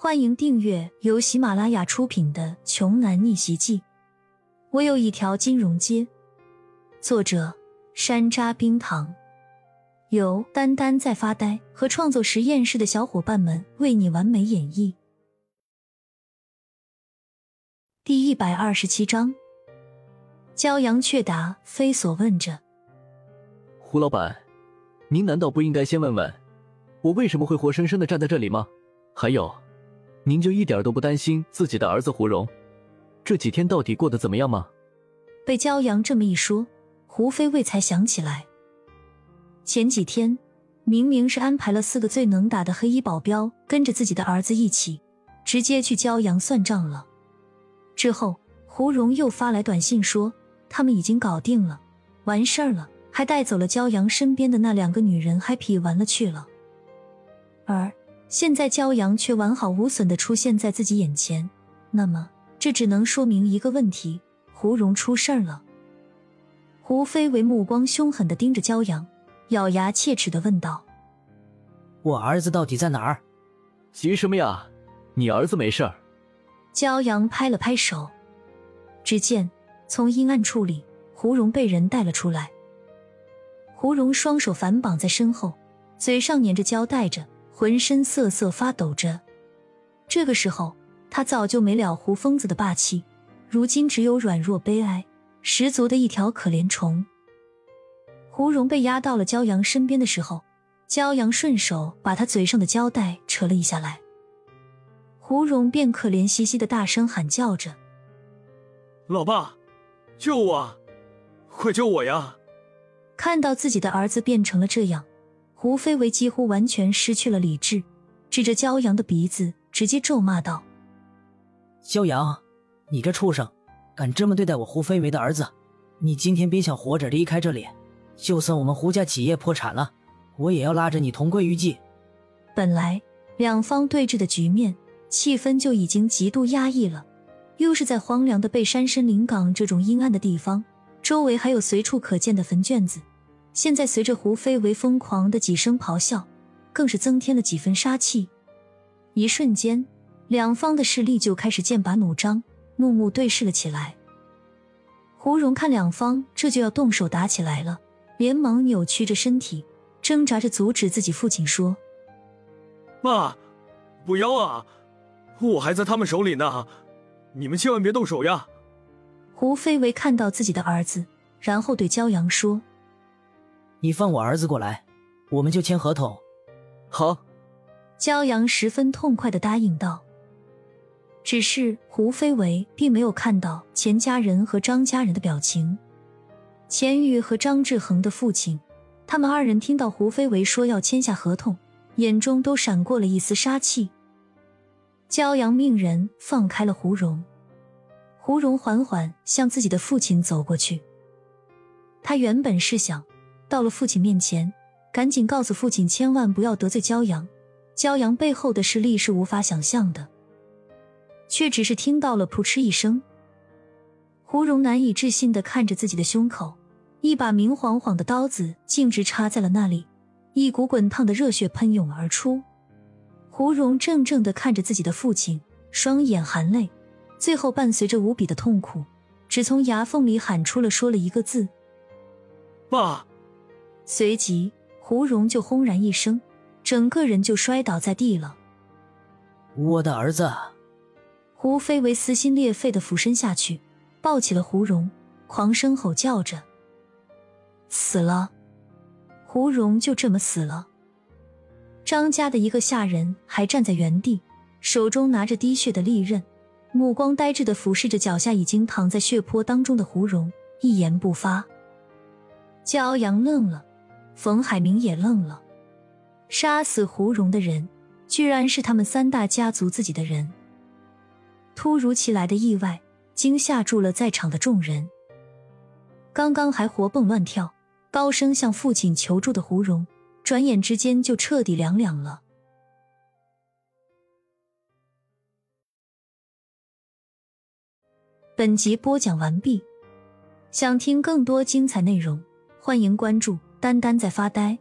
欢迎订阅由喜马拉雅出品的《穷男逆袭记》。我有一条金融街。作者：山楂冰糖，由丹丹在发呆和创作实验室的小伙伴们为你完美演绎。第一百二十七章，骄阳却答非所问着：“胡老板，您难道不应该先问问我为什么会活生生的站在这里吗？还有。”您就一点都不担心自己的儿子胡荣这几天到底过得怎么样吗？被骄阳这么一说，胡飞卫才想起来，前几天明明是安排了四个最能打的黑衣保镖跟着自己的儿子一起，直接去骄阳算账了。之后胡荣又发来短信说他们已经搞定了，完事儿了，还带走了骄阳身边的那两个女人，happy 完了去了。而。现在骄阳却完好无损的出现在自己眼前，那么这只能说明一个问题：胡蓉出事儿了。胡飞为目光凶狠的盯着骄阳，咬牙切齿的问道：“我儿子到底在哪儿？”“急什么呀？你儿子没事儿。”骄阳拍了拍手，只见从阴暗处里，胡蓉被人带了出来。胡蓉双手反绑在身后，嘴上粘着胶带着。浑身瑟瑟发抖着，这个时候他早就没了胡疯子的霸气，如今只有软弱悲哀，十足的一条可怜虫。胡蓉被压到了骄阳身边的时候，骄阳顺手把他嘴上的胶带扯了一下来，胡蓉便可怜兮兮的大声喊叫着：“老爸，救我，快救我呀！”看到自己的儿子变成了这样。胡飞为几乎完全失去了理智，指着骄阳的鼻子，直接咒骂道：“骄阳，你这畜生，敢这么对待我胡飞为的儿子！你今天别想活着离开这里！就算我们胡家企业破产了，我也要拉着你同归于尽！”本来两方对峙的局面气氛就已经极度压抑了，又是在荒凉的背山深林岗这种阴暗的地方，周围还有随处可见的坟圈子。现在随着胡飞为疯狂的几声咆哮，更是增添了几分杀气。一瞬间，两方的势力就开始剑拔弩张，怒目对视了起来。胡蓉看两方这就要动手打起来了，连忙扭曲着身体，挣扎着阻止自己父亲说：“爸，不要啊！我还在他们手里呢，你们千万别动手呀！”胡飞为看到自己的儿子，然后对骄阳说。你放我儿子过来，我们就签合同。好，骄阳十分痛快的答应道。只是胡飞为并没有看到钱家人和张家人的表情。钱玉和张志恒的父亲，他们二人听到胡飞为说要签下合同，眼中都闪过了一丝杀气。骄阳命人放开了胡荣，胡荣缓缓向自己的父亲走过去。他原本是想。到了父亲面前，赶紧告诉父亲，千万不要得罪骄阳。骄阳背后的势力是无法想象的，却只是听到了扑哧一声。胡蓉难以置信的看着自己的胸口，一把明晃晃的刀子径直插在了那里，一股滚烫的热血喷涌而出。胡蓉怔怔的看着自己的父亲，双眼含泪，最后伴随着无比的痛苦，只从牙缝里喊出了说了一个字：“爸。”随即，胡蓉就轰然一声，整个人就摔倒在地了。我的儿子！胡飞为撕心裂肺的俯身下去，抱起了胡蓉，狂声吼叫着：“死了！”胡蓉就这么死了。张家的一个下人还站在原地，手中拿着滴血的利刃，目光呆滞的俯视着脚下已经躺在血泊当中的胡蓉，一言不发。骄阳愣了。冯海明也愣了，杀死胡荣的人，居然是他们三大家族自己的人。突如其来的意外惊吓住了在场的众人。刚刚还活蹦乱跳、高声向父亲求助的胡荣，转眼之间就彻底凉凉了。本集播讲完毕，想听更多精彩内容，欢迎关注。丹丹在发呆。